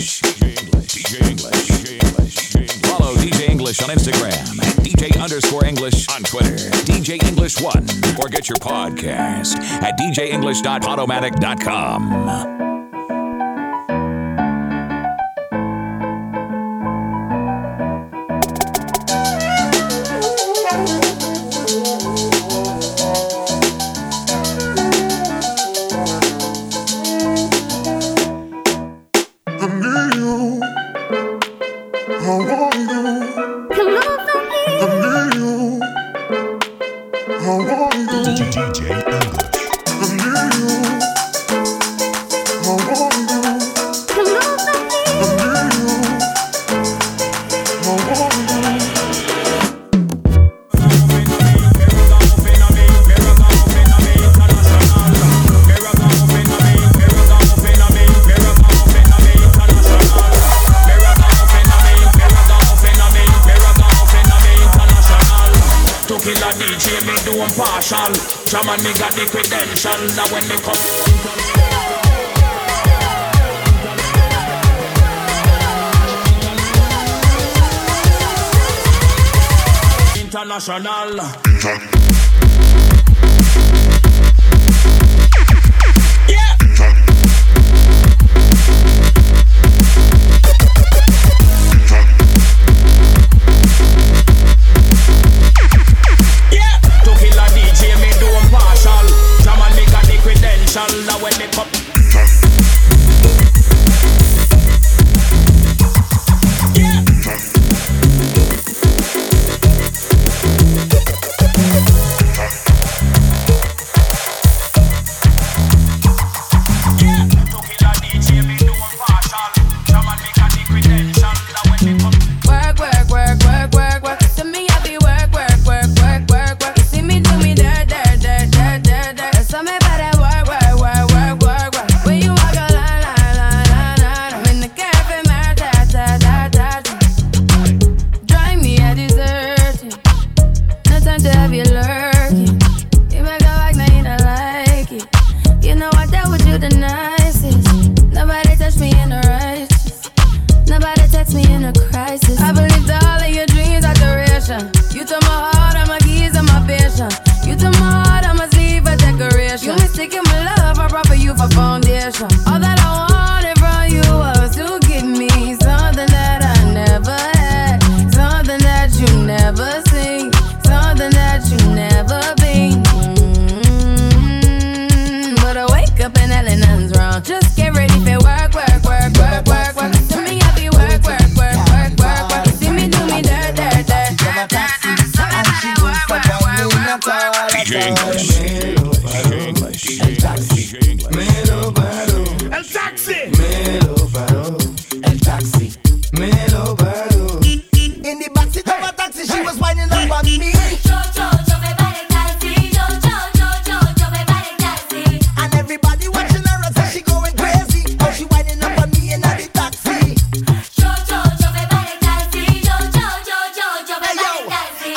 English. DJ English. DJ English. Follow DJ English on Instagram at DJ underscore English on Twitter, DJ English One, or get your podcast at djenglish.podomatic.com.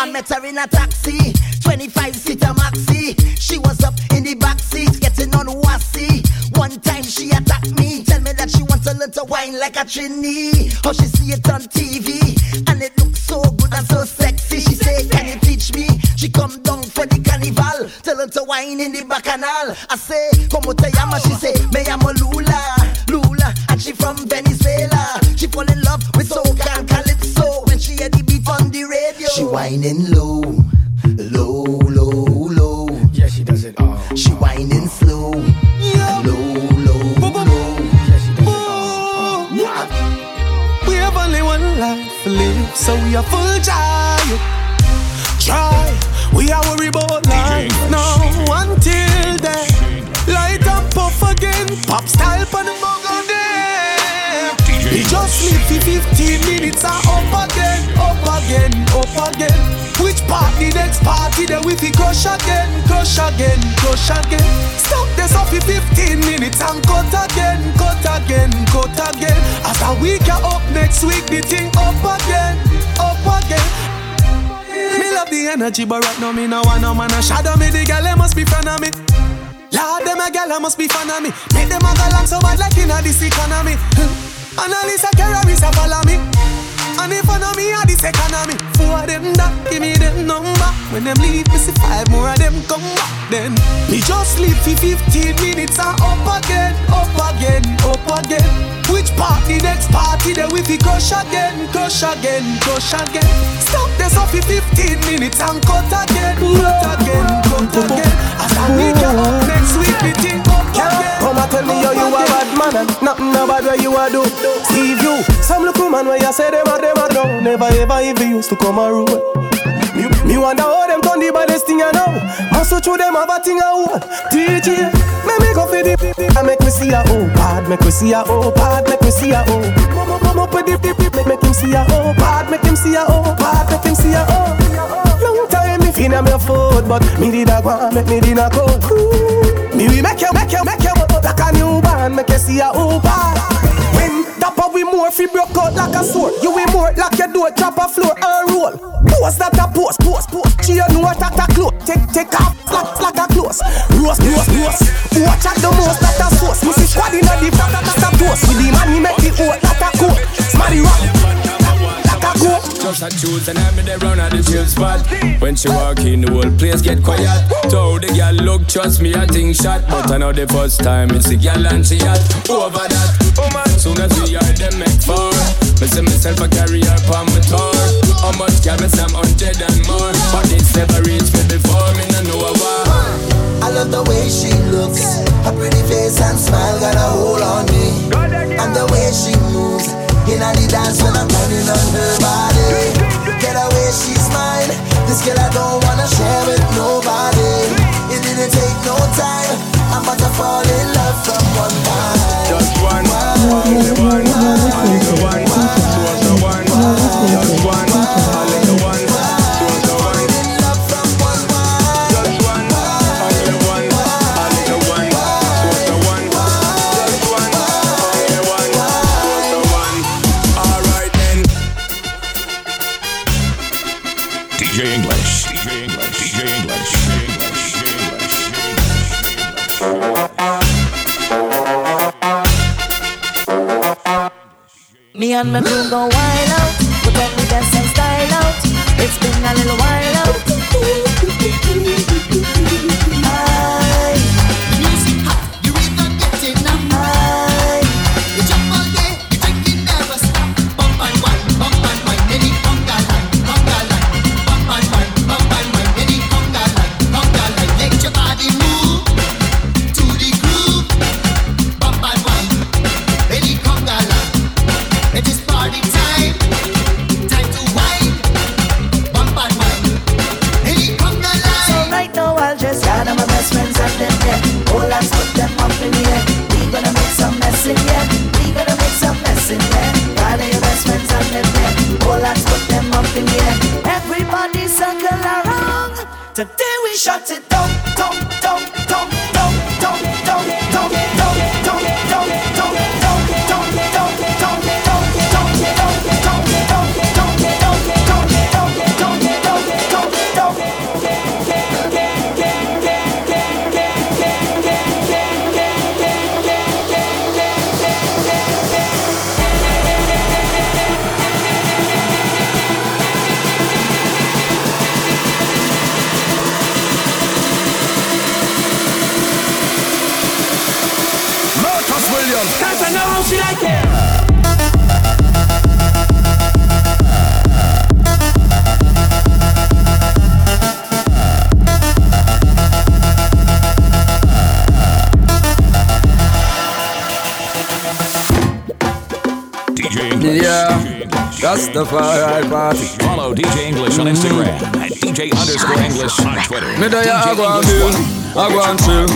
I met her in a taxi, 25 seater maxi. She was up in the back seat, getting on wassy. One time she attacked me, tell me that she wants to learn to wine like a trini. How she see it on TV, and it looks so good and so sexy. She say, Can you teach me? She come down for the carnival, tell her to wine in the bacchanal. I say, Como te llama? She say, Me llamo Lula, Lula, and she from Venezuela. She fall in She whining low, low, low, low. Yeah, she does it all. She whining slow, low, low, low. Yeah, she does it all. We have only one life to live, so we are full child. Try, we are worried about life now until then. Light up, puff again, pop style, for the bug again. We just live for 15 minutes are up again. It's party day we fi crush again, crush again, crush again. Stop this off 15 minutes and cut again, cut again, cut again. As a week, get up next week, the thing up again, up again. Me love the energy, but right now me no want no man a shadow me. The girl they must be fan of me. Lord, them a girl I must be fan of me. Make them a girl so bad like inna this economy. Annalisa Kerr is a follow me. And if I know me, I this economy. Four of them that give me them number. When them leave, me see five more of them come back. Then me just sleep for 15 minutes and up again, up again, up again. Which party next party? Then we fi crush again, crush again, crush again. Stop this off for 15 minutes and cut again, cut again, bad where you a do. Steve you, some look woman where you say them a them a do. Never ever even used to come a rule. Me, me wonder how them done the baddest thing I know. Must show them have a thing I want. DJ, me me go for the I make me see a oh bad, make me see a oh bad, make me see a oh. Come come up with the make make him see a oh bad, make him see a oh bad, make him see a oh. Long time me finna me food, but me did a go make me dinner cold. Me we make you, make you, make like a newborn, make you see a bad. When dapper we more fi broke out like a sword. You we more like your door, chop a floor and roll. Post that a post, post, post. She you know that a close. Take, take off like, like a close. Roast, roast, roast. Watch out the most that a sauce. Me see squad inna the front that a post. With the money make the oat like a coat. Smarty rock. Just a choose and I'm in the round at the chill spot. When she walk in, the whole place get quiet. So the girl look, trust me, I think shot. But I know the first time it's the girl and she hot. Over that, oh man, soon as we are them make four. Me see myself a carry her on my tour. How much can me some hundred and more? But it's never reached me before, me no know a war. I love the way she looks. Her pretty face and smile got a hold on me. And the way she moves. In the dance when I'm turning on her body. Get away, she's mine. This girl I don't wanna share with nobody. It didn't take no time. I'm about to fall in love from one time. Just one, one, the one, and my crew go wild out, put on the best and style out. It's been a little while she Yeah. That's the fire party. Follow DJ English on Instagram at DJ underscore English on Twitter. Me there I go and English I go and chill.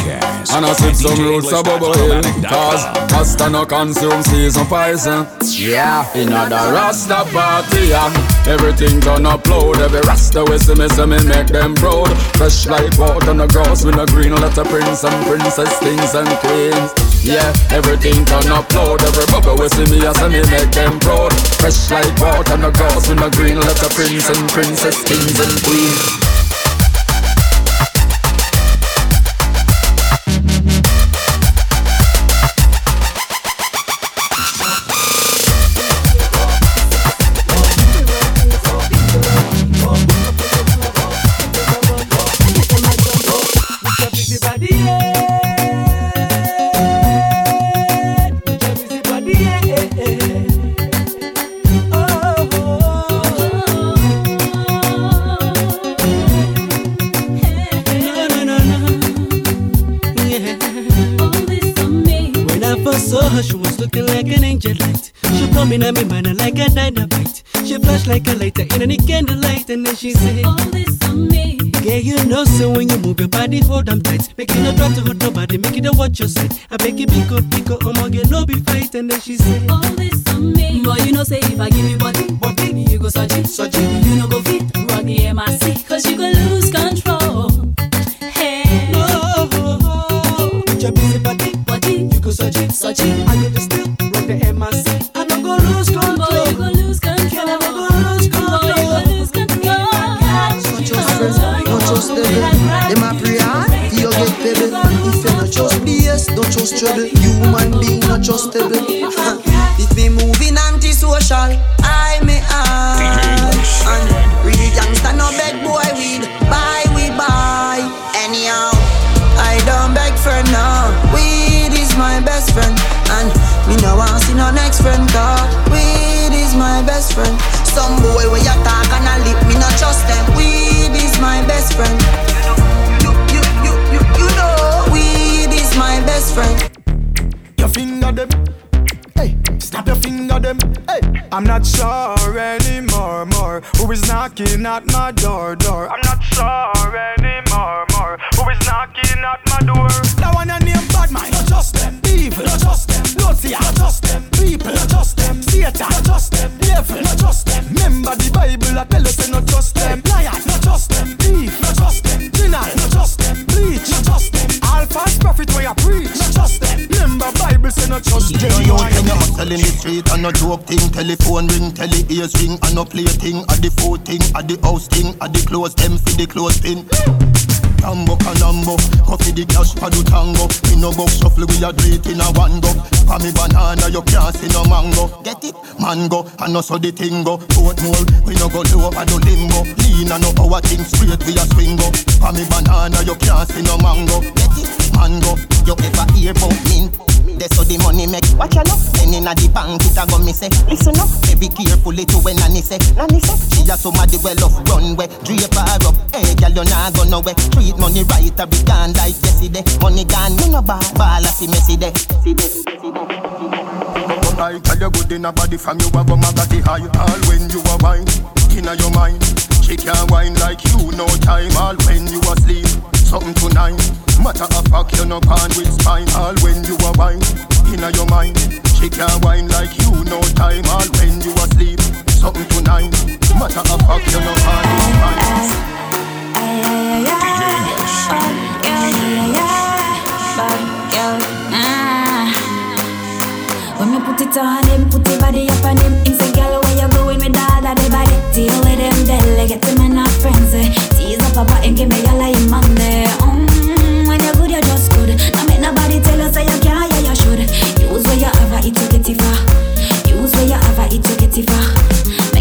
And I sip some roots of bubble hill Cause Rasta no consume season poison. Yeah, in the Rasta party yeah. Everything done upload. Every Rasta we see me, see me make them proud. Fresh like water on the grass with a green. Let a prince and princess, kings and queens Yeah, everything done upload. Every bubble we see me, see me make them proud Fresh like water the grass with a green. Let a prince and princess, kings and queens She blow me in my mind like a dynamite. She flash like a lighter in any candlelight, and then she say, All this on me. Yeah, you know, so when you move your body, hold them tight. Make it no drop to hurt nobody, make it a watch your side. I beg you, pick up, pick up, I'm gonna get no be fight, and then she say, All this on me. Boy, you know, say if I give you body, body, you go search it, search it. You know, go fit, rock the MIC, cause you go lose BS, trouble. Human being not just stable. If me moving antisocial, I me hard. And real gangsta no beg boy weed, buy we buy. Anyhow, I don't beg friend now. Weed is my best friend, and me no want see no next friend. Cause weed is my best friend. Some boy when you talk and a lip, me not trust them. Knocking at my door, door? I'm not sure anymore, more. Who is knocking at my door? That one your name bad man, not just them. Evil, not just them. Naughty, not just them. People, not just them. Satan, not just them. Devil, not just them. Remember the Bible, I tell us, say not just them. Liar, not just them. Thief, not just them. Sinner, not just them. Bleach, not just them. All false prophet where you preach, not just them. Remember Bible, say not just You them. know you when you hustle in the street and no joke thing Telephone ring, tele ears ring and no play thing At the food thing, at the house thing, at the clothes them for the clothes pin Rambo Kanambo, coffee the cash for the tango. Me no box shuffle, we a do in a one go. For me banana, you can't see no mango. Get it? Mango, and no so the thing go. Boat more, we no go low over the limbo Lean and no our thing straight, we a swing go For me banana, you can't see no mango. Get it? Mango, you ever hear about mint? That's how the money make. Watch out, no. Then inna the bank, it a go me say. Listen up, baby carefully to when nanny say. Nanny say, she a somebody well off runway. Drape her up, hey girl you nah go nowhere. Treat money right, a be gone like yesterday. Money gone, me no ball, ball a see messy day. See day, see day, see day. I tell you good in a body from you a go magati high All when you a wine, inna your mind She can't wine like you no time All when you asleep, something tonight Matter of fact you no pan with spine All when you a wine, inna your mind She can't wine like you no time All when you asleep, something tonight Matter of fact you no pan with spine DJ English. When me put it on him, put the body up on him. Him say, girl, where you going with all of the body? Deal with him, delegate him and not friends. Eh? Tease up about him, give me of him money. Mm, when you're good, you're just good. Now make nobody tell us that you can't, yeah, you should. Use what you have, I eat to get it far. Use what you have, I eat to get it far.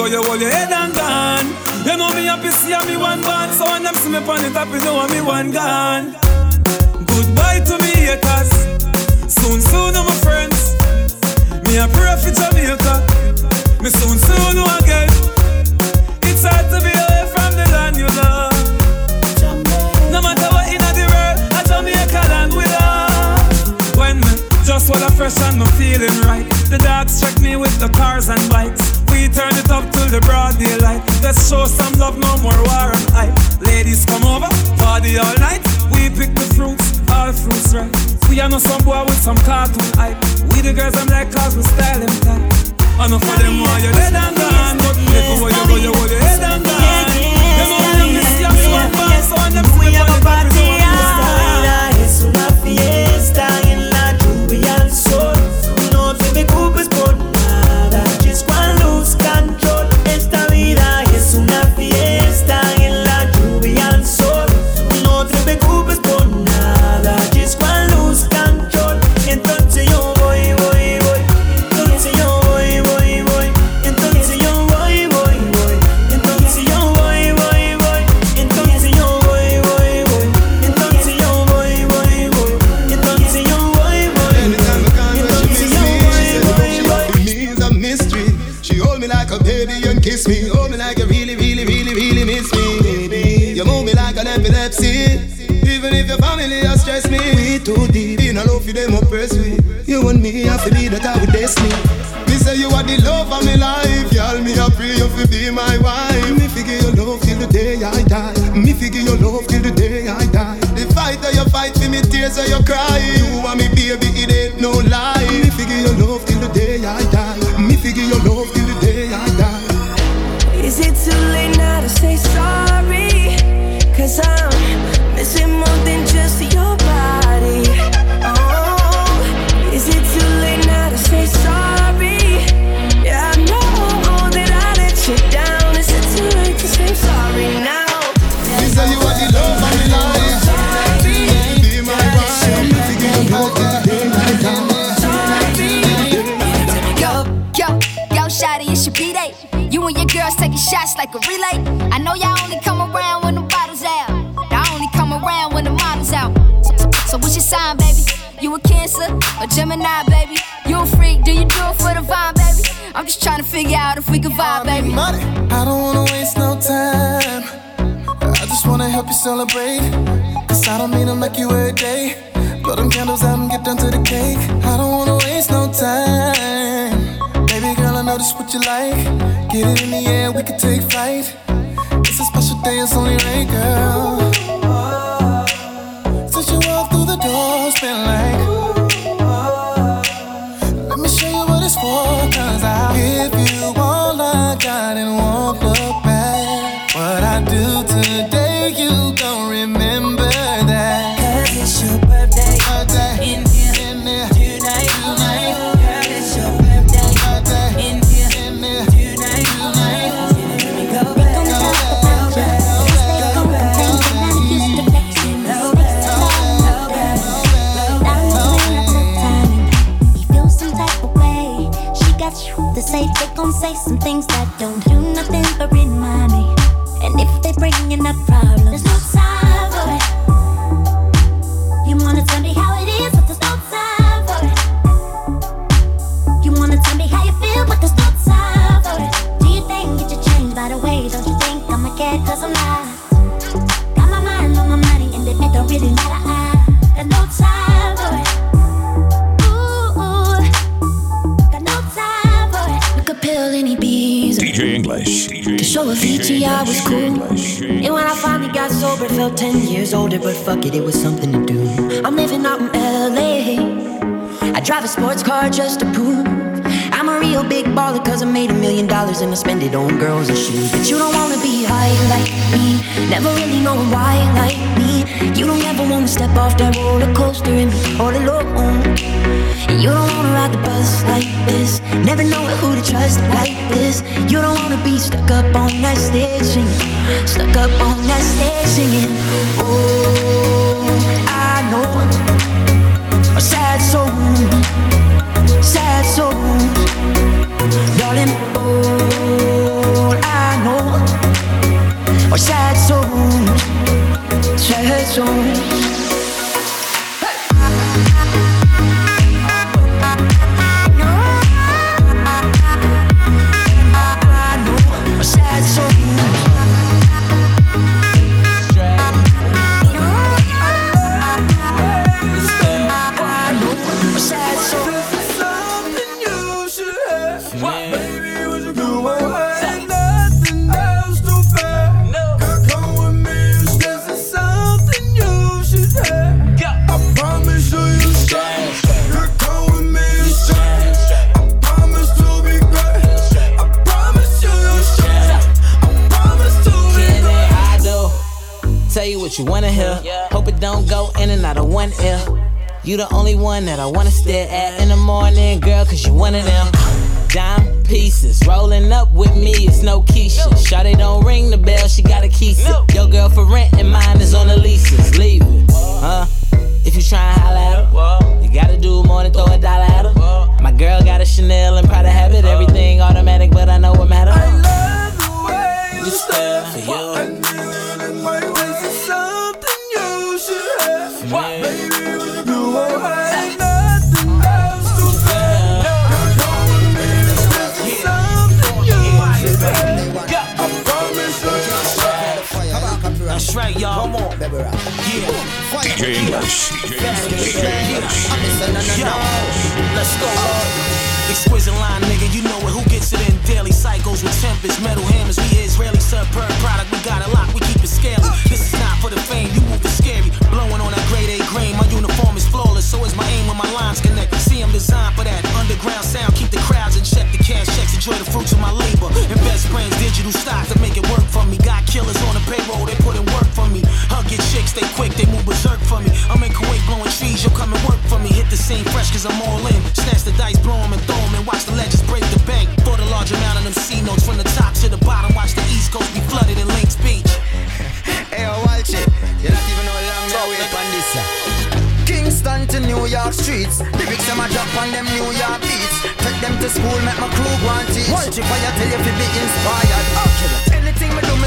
Go you hold your head and gone. You know me happy see me one gone So when them see me on the top you know me one gone. Goodbye to me haters. Soon soon I'm my friends. Me a pray for Jamaica. Me soon soon know again. It's hard to be away from the land you love. No matter what in the world I Jamaica land we love. When me just while I fresh and me feeling right. The dogs check me with the cars and bikes We turn it up till the broad daylight. Let's show some love, no more war and hype. Ladies come over, party all night. We pick the fruits, all fruits right We are not some boy with some cartoon hype. We the girls I'm like cause we style them tight. Enough of them want you dead and gone? But everywhere you go you your head and gone. You know when you miss your soul fast So when them see me on the them we. You and me have to be that I would destiny. Me say you are the love of my life, y'all. Me a pray you to be my wife. Me figure your love till the day I die. Me figure your love till the day I die. The fight that you fight for me, tears that you cry. You and me baby, like a relay. I know y'all only come around when the bottles out. Y'all only come around when the models out. So, so, what's your sign, baby? You a Cancer a Gemini, baby? You a freak? Do you do it for the vibe, baby? I'm just trying to figure out if we can vibe, baby. I don't wanna waste no time. I just wanna help you celebrate. Cause I don't mean to make you every day. Blow them candles out and get down to the cake. I don't wanna waste no time. Know this what you like. Get it in the air, we can take flight. It's a special day, it's only right, girl. Felt 10 years older, but fuck it, it was something to do. I'm living out in LA. I drive a sports car just to prove I'm a real big baller cause I made a million dollars and I spend it on girls and shoes. But you don't wanna be high like me. Never really knowing why like. You don't ever wanna step off that roller coaster and be all alone. And you don't wanna ride the bus like this. Never know who to trust like this. You don't wanna be stuck up on that stage singing. Stuck up on that stage singing. Oh, I know. A sad soul. Sad souls. Darling, all I know are sad sad you wanna hear. Hope it don't go in and out of one ear. You the only one that I wanna stare at in the morning, girl, cause you one of them. Dime pieces, rolling up with me, it's no Keisha. Shawty don't ring the bell, she got a key. Your girl for rent and mine is on the leases. Leave it, huh? If you try and holla at her, you gotta do more than throw a dollar at her. My girl got a Chanel and Prada habit, everything automatic, but I know what matter. You stare for you. Should have. I promise you, you shine. That's right, y'all. DJ English. DJ English. Yo, let's go. Exquisite line, nigga, you know it. Who gets it in daily cycles with tempest, metal hammers? We Israeli superb product. We got a lot, we keep it scaly. This is not for the fame, you move it scary. Blowing on that grade A grain, my uniform is flawless. So is my aim when my lines connect. See, I'm designed for that underground sound. Keep the crowds in check, the cash checks, enjoy the fruits of my labor. Invest brands, digital stock to make it work for me. Got killers on the payroll, they put in get chicks, they quick, they move berserk for me. I'm in Kuwait blowing trees, you'll come and work for me. Hit the scene fresh, cause I'm all in. Snatch the dice, blow 'em and throw 'em and watch the legends break the bank. For the large amount of them C notes from the top to the bottom, watch the East Coast be flooded in Links Beach. Hey, oh, yo, watch it. You don't even know how long now wait on this. Kingston to New York streets. Lyrics them a drop on them New York beats. Take them to school, make my crew go and teach. Watch it fire, tell you fi be inspired. Accurate. Anything me do, me have to do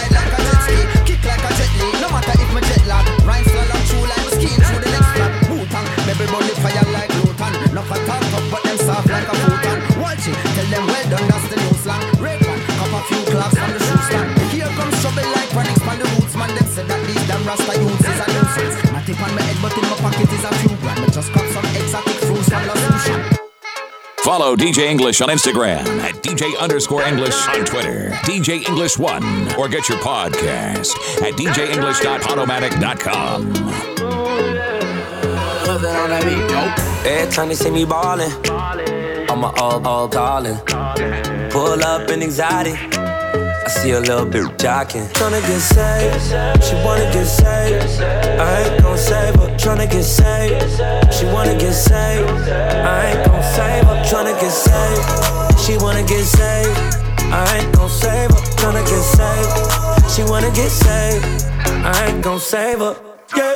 glide like a jet ski. Kick like a Jet Li. No matter if me jet lag. Rhymes fall on true like skiing through the next flat. Wu-Tang, maybe burn fire like Lutan. No for talk up, but them soft like a futon. Watch it, tell them well done, that's the new slang. Red one, cop a few claps from the shoe stand. Here comes trouble like panics from the roots, man. Them said that these damn rasta youths is a nuisance. My tip on my head, but in my pocket is a few grand. Me just cop some Follow DJ English on Instagram at DJ underscore English on Twitter, DJ English One, or get your podcast at DJEnglish.podomatic.com. Every time they see me ballin', I'm a all, all darling. Pull up in anxiety. See a little bit jocking. Tryna get saved, she wanna get saved. I ain't gon' save her. Tryna get saved, she wanna get saved. I ain't gon' save her. Tryna get saved, she wanna get saved. I ain't gon' save her. Tryna get saved, she wanna get saved. I ain't gon' save her. Yeah.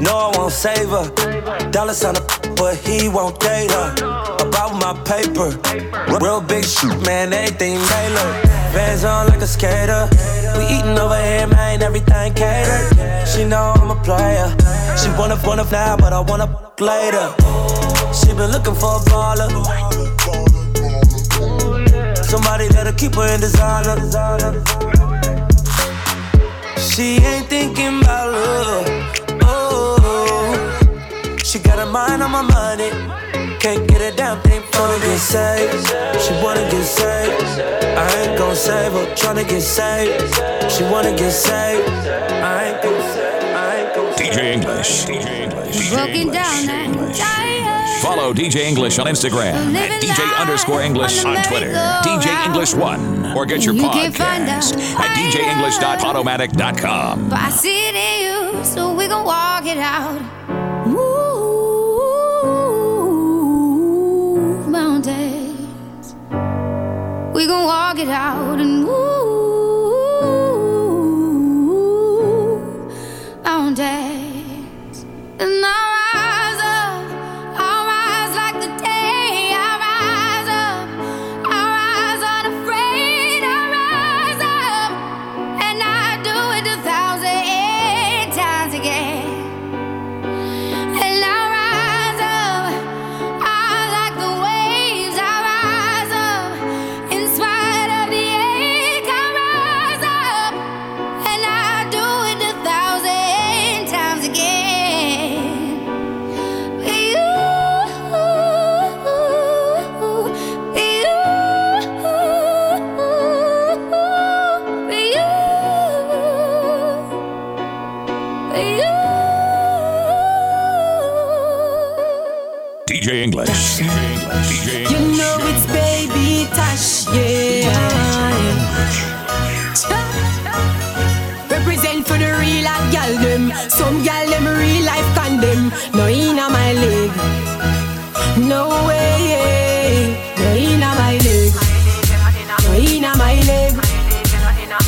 No, I won't save her. Dollar sign a but he won't date her. About my paper, real big shit, man, everything tailored. Vans on like a skater. We eating over here, man, everything catered. She know I'm a player. She wanna wanna now, but I wanna later. She been looking for a baller. Somebody that'll keep her in designer. She ain't thinking about love. She got her mind on my money. Can't get a damn thing for to get saved. She wanna get saved. I ain't gon' save her. Tryna get saved. She wanna get saved. I ain't gon' save. I ain't gon' DJ English. DJ English. Broken down. Follow DJ English on Instagram at DJ underscore English on Twitter, DJ English One, or get your You podcast at DJEnglish.podomatic.com. But I see it in you, so we gon' walk it out. Mountains. We gon' walk it out and move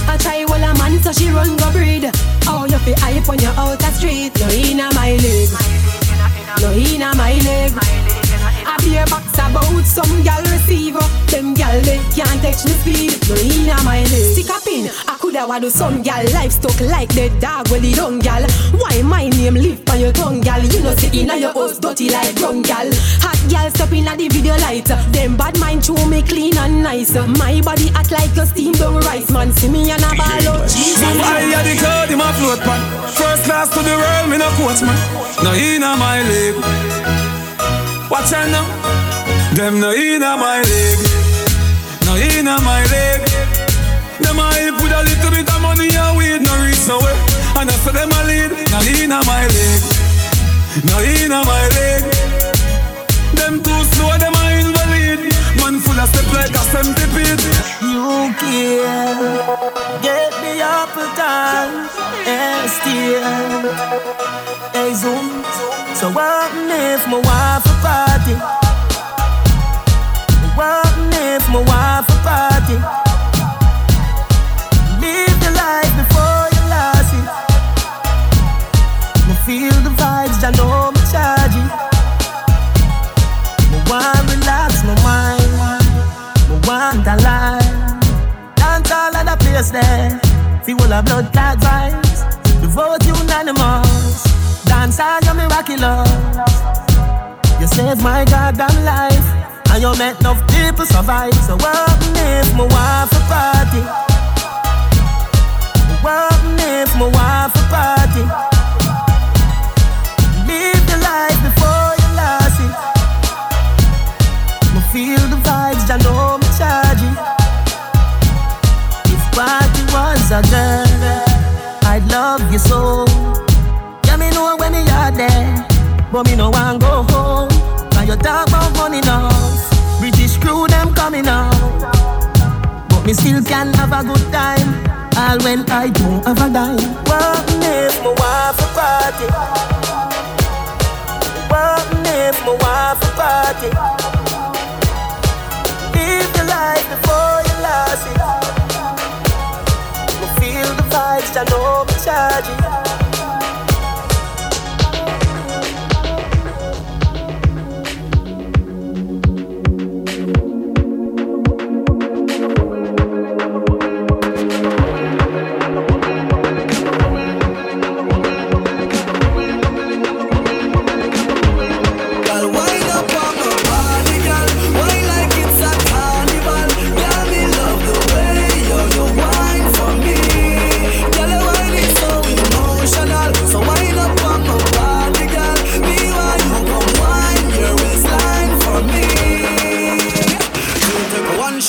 I try while a man so she run go breed. Oh, you fi hype on your outer street. No inna my leg. No inna my leg. I be a box about some gal receiver. Them gal they can't touch the speed. No inna my leg. Stick a pin. I coulda wa do some gal livestock like the dog well it done gal. Why my name live on your tongue gal? You know say inna your house dirty like young gal. Hot gal stop inna the video light. Them bad mind show me clean and nice. My body act like a steam down rice man. See me and a ball out. Jesus. I had the cloud in my float pan. First class to the world, me no coach man. No inna my league. Watch out now. Them no inna my league. No inna my league. Them a with a little bit of money and weed no reach nowhere. And I say them a lead. No inna my league. No inna my league. Them too slow, them. Of step like a centipede. You care, get the apple time, and still, hey zoom. So what if my wife a party? What if my wife a party? Live the life before you lost it. Me feel the vibes, I know me charge it. Me want relax my mind. Life. Dance all of the place there. Feel a blood clot vibes. The vote unanimous. Dance all you me rocky love. You saved my goddamn life. And you make enough people survive. So what if my wife a party? What if my wife but me no want go home. Now you talk about money now, British crew them coming out, but me still can have a good time. All when I don't have a dime. What if my wife a party? What if my wife a party? Live the life before you lost it. Me feel the vibes, I know charge it.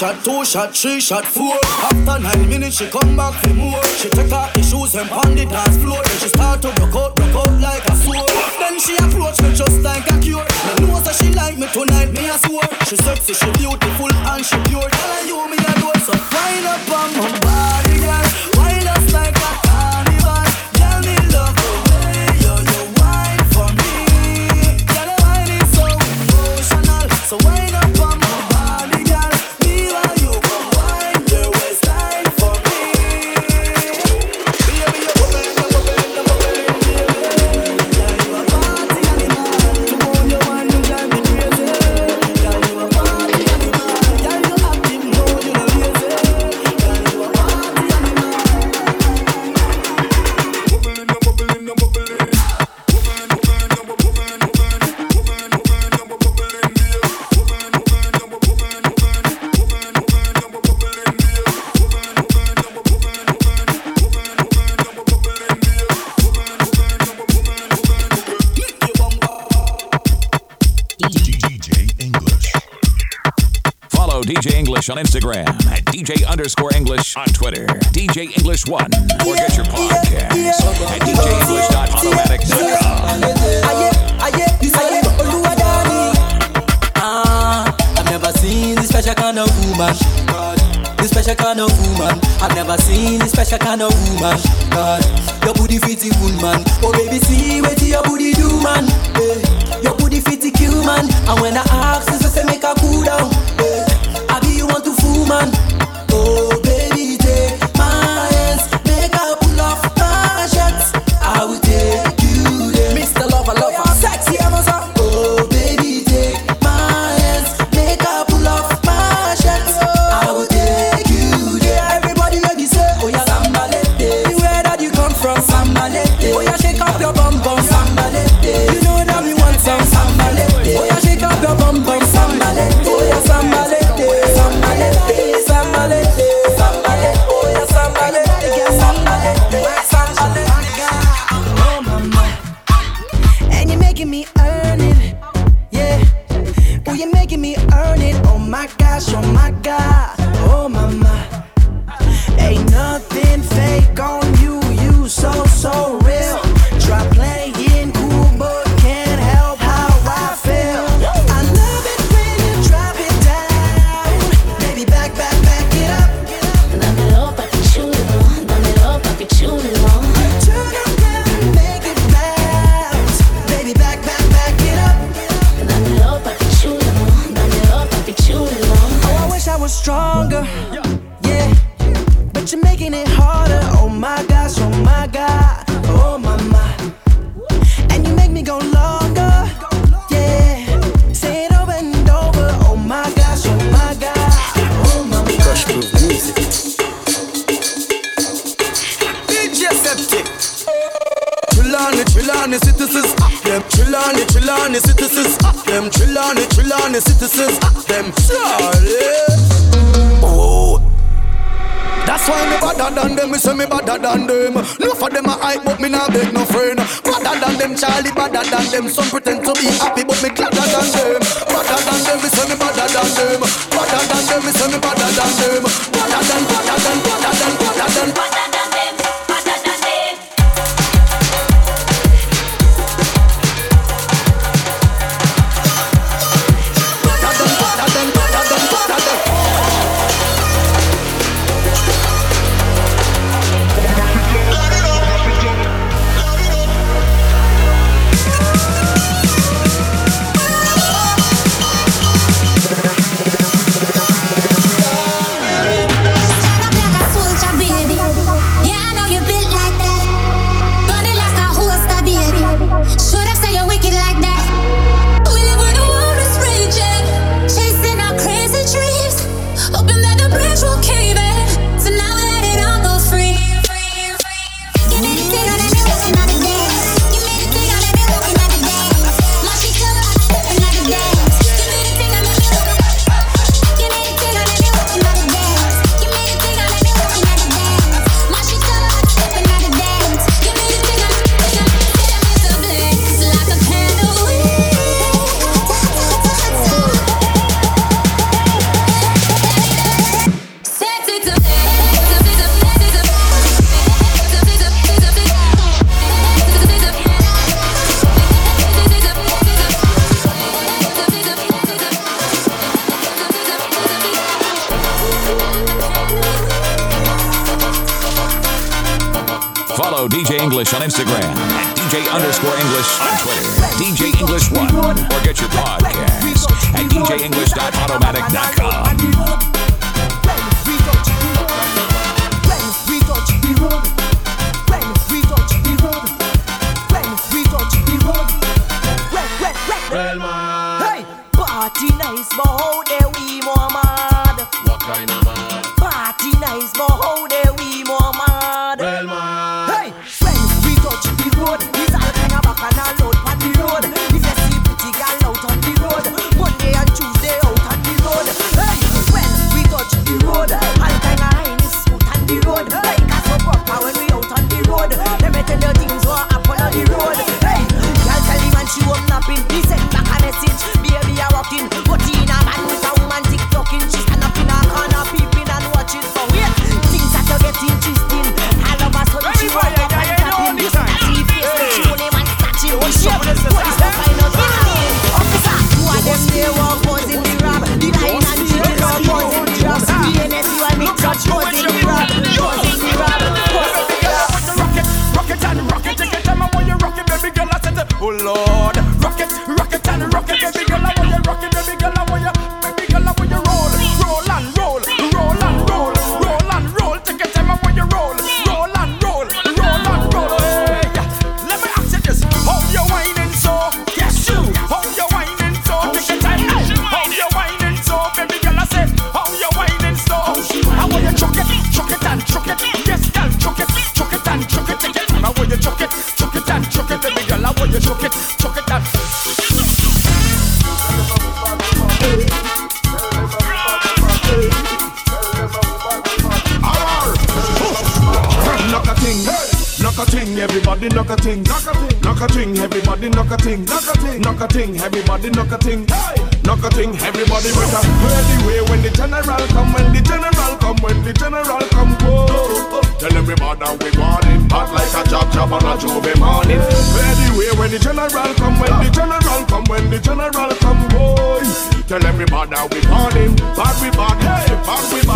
Shot, two shot, three shot, four. After nine minutes, she come back for more. She take off the shoes and pound the dance floor. Then she start to broke out, broke out like a sword. Then she approach me just like a cure. Me know that she like me tonight, me a swear. She sexy, she beautiful and she pure. Tell her you me a door, so wind up on my body, girl. English One. a Juve morning. Anyway, when the general come, when the general come, when the general come, boy, tell everybody we on him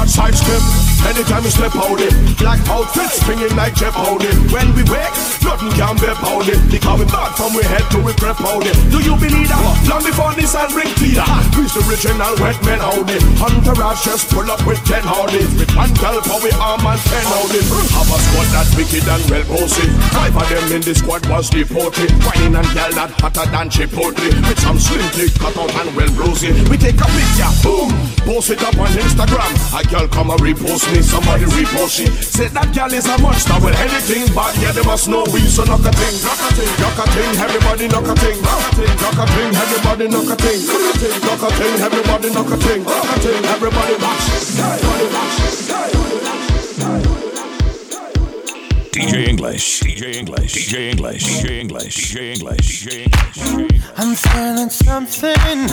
hard side step. Anytime we step out it, black outfits springing like Jeff Howdy. When we wake, nothing can be pounded. They call me back from we head to we prep out it. Do you believe that? What? Long before this and bring Peter. We's the original wet men out it. Hunter Rash just pull up with ten howdies. With one girl for we arm and ten howdies. Have a squad that wicked and well posted. Five of them in the squad was deported. Whining and girl that hotter than Chipotle. With some slim cut out and well rosy. We take a picture, boom, post it up on Instagram. I girl come and repost me, somebody repost she. Say that girl is a monster. Well, anything bad, yeah, they must know we. So knock a thing, knock a thing, knock a thing. Everybody knock a thing, knock a thing. Everybody knock a thing, knock a thing. Everybody knock a thing, knock a thing. Everybody watch, everybody watch. DJ English, DJ English, DJ English, DJ English, DJ English, DJ English. I'm feeling something,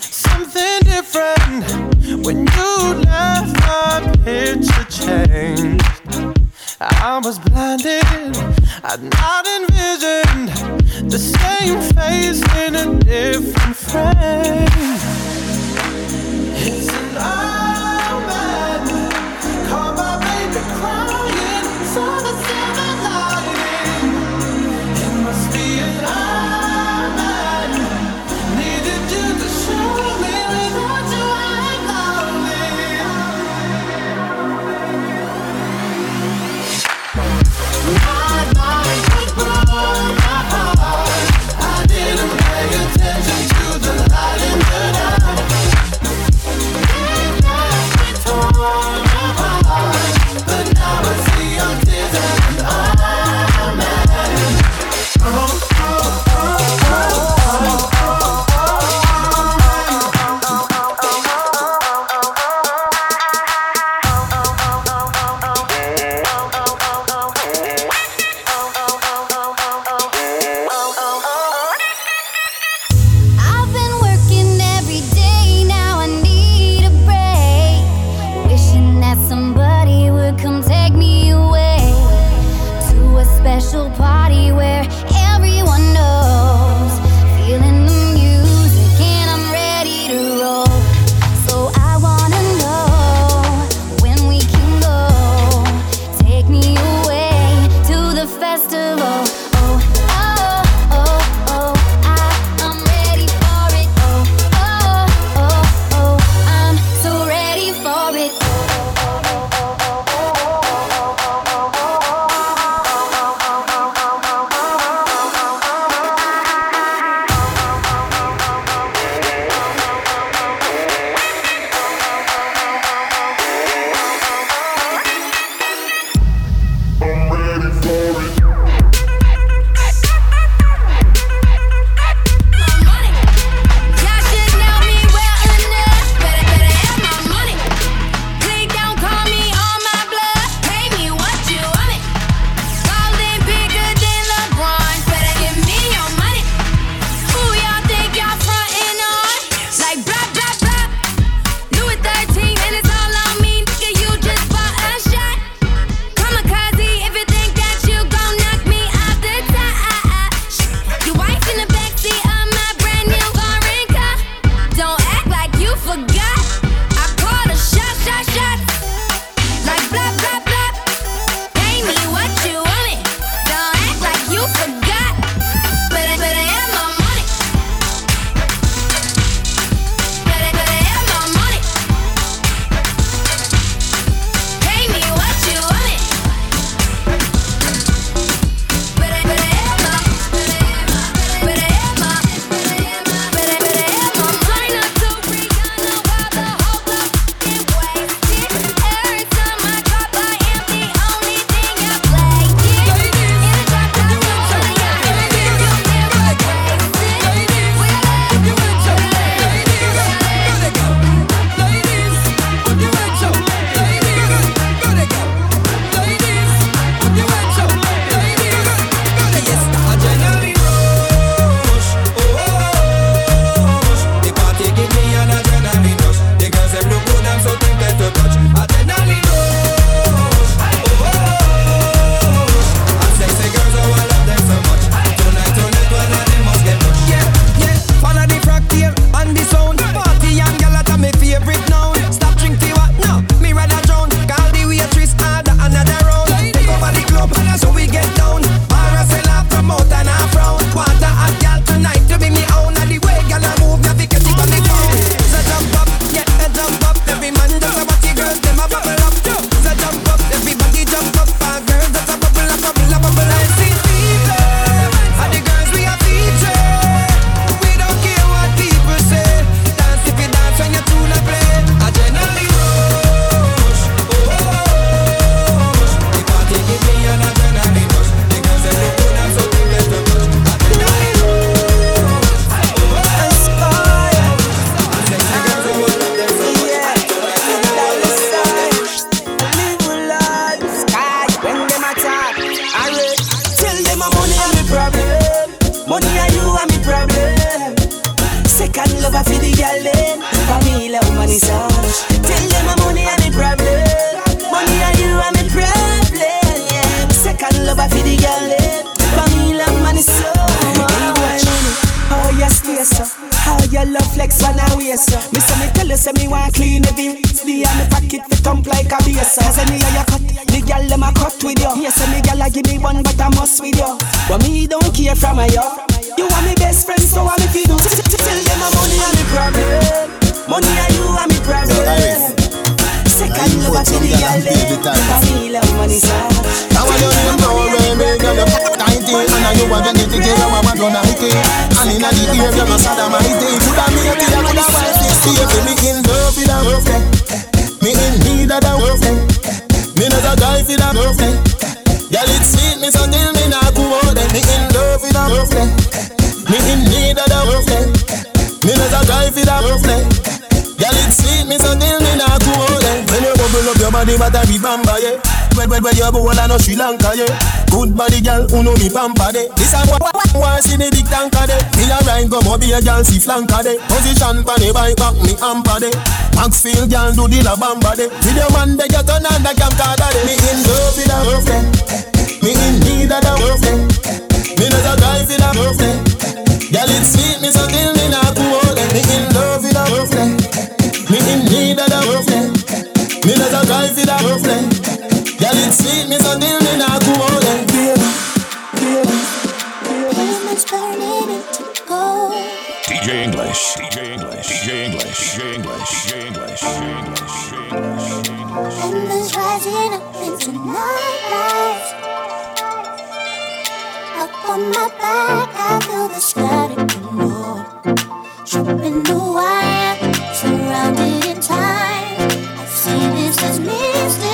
something different. When you left, my picture changed. I was blinded, I'd not envisioned the same face in a different frame. where where you born and no Sri Lanka yeah. Good body girl, who know me pamper de. This a what want see the big tanker de. Me a ride go more be a girl see flanka de. Position pon the bike back me ampa de. Maxfield girl do the la bamba de. See the man de get on and the cam carder de. Me in love with a girlfriend. Me in need of a girlfriend. Me not a guy with a girlfriend. Girl it's sweet me so till me not too old. Me in love with a girlfriend. Me in need of a girlfriend. Me not a guy with a girlfriend. DJ English, DJ English, DJ English, DJ English, DJ English, DJ English, rising up. Up on my back, I feel the static the wire, surrounded in time. I see this as mystic.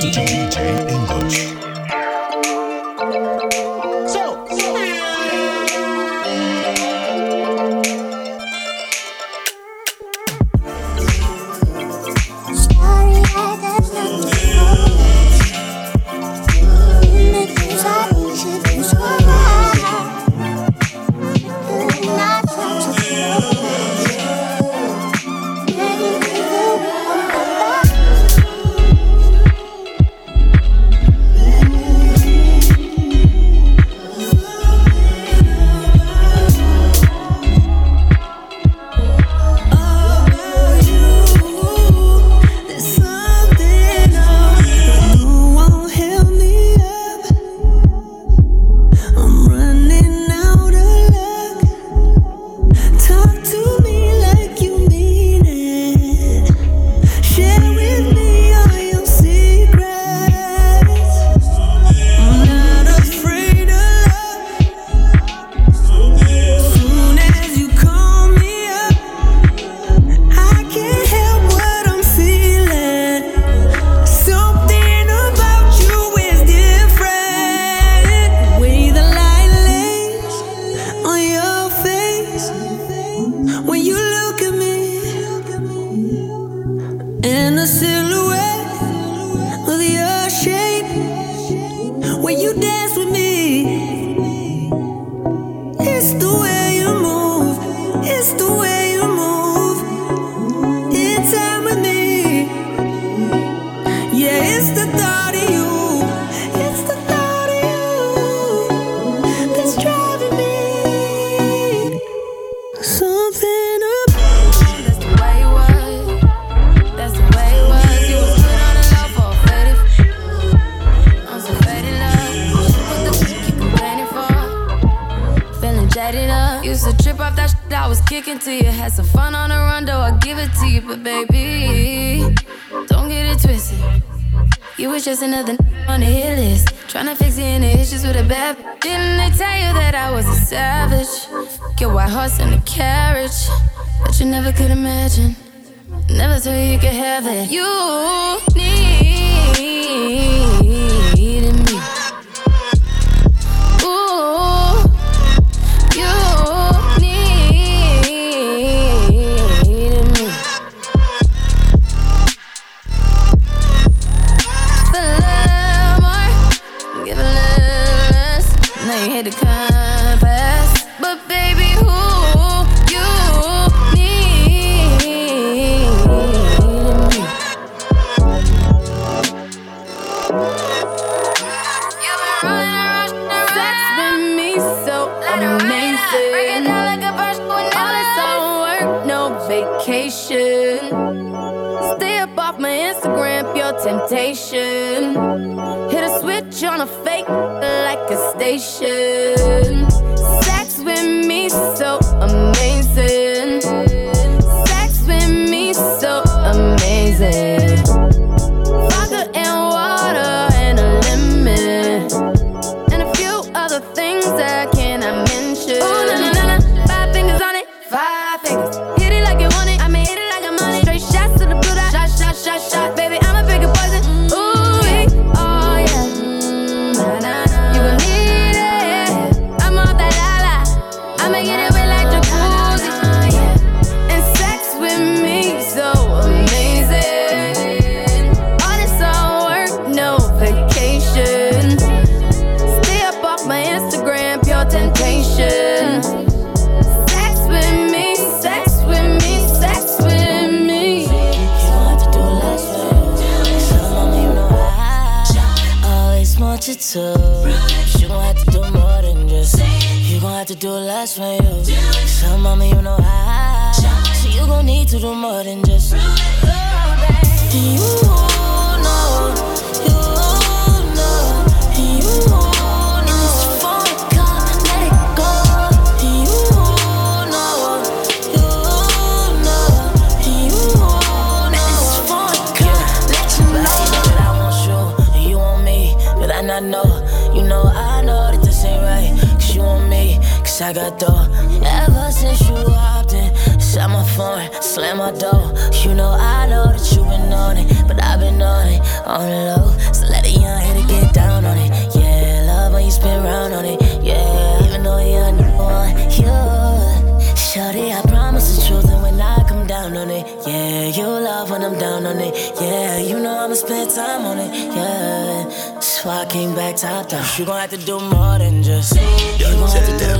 DJ English. was just another n- on the hit list. Tryna fix any issues with a bad b- Didn't they tell you that I was a savage? Get white horse and a carriage. But you never could imagine. Never thought you could have it. You need temptation. Hit a switch on a fake like a station. down. You gon' have to do more than just. You gon' have to do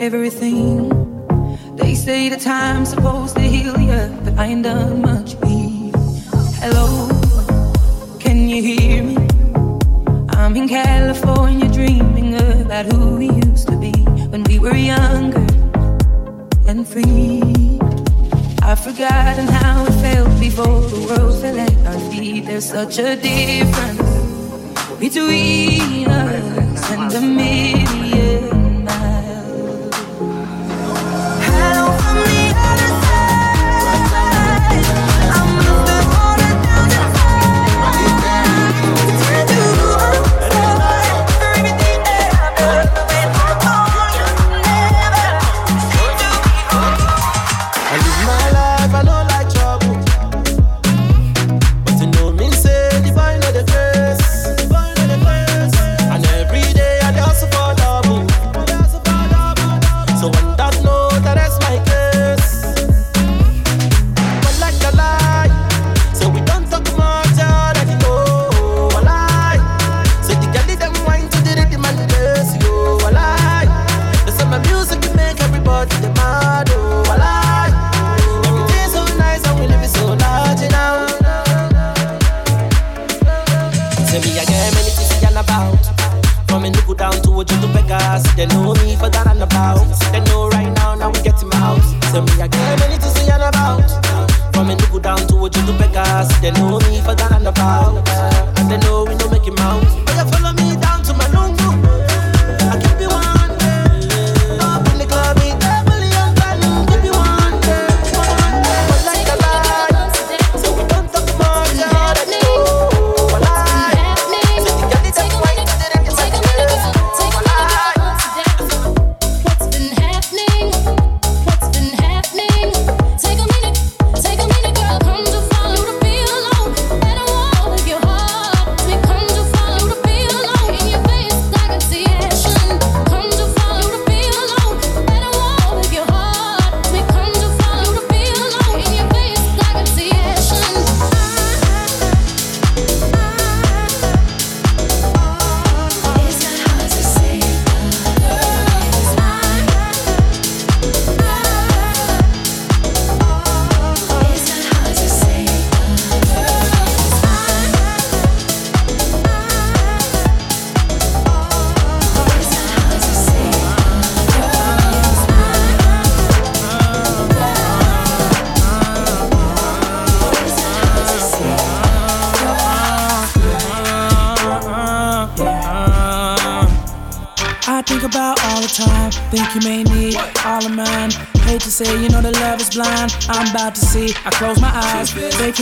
everything. They say the time's supposed to heal you, but I ain't done much. Either. Hello, can you hear me? I'm in California dreaming about who we used to be when we were younger and free. I've forgotten how it felt before the world fell at our feet. There's such a difference between us and a million.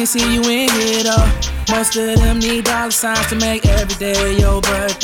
see you in here though. Most of them need dollar signs to make every day your birthday.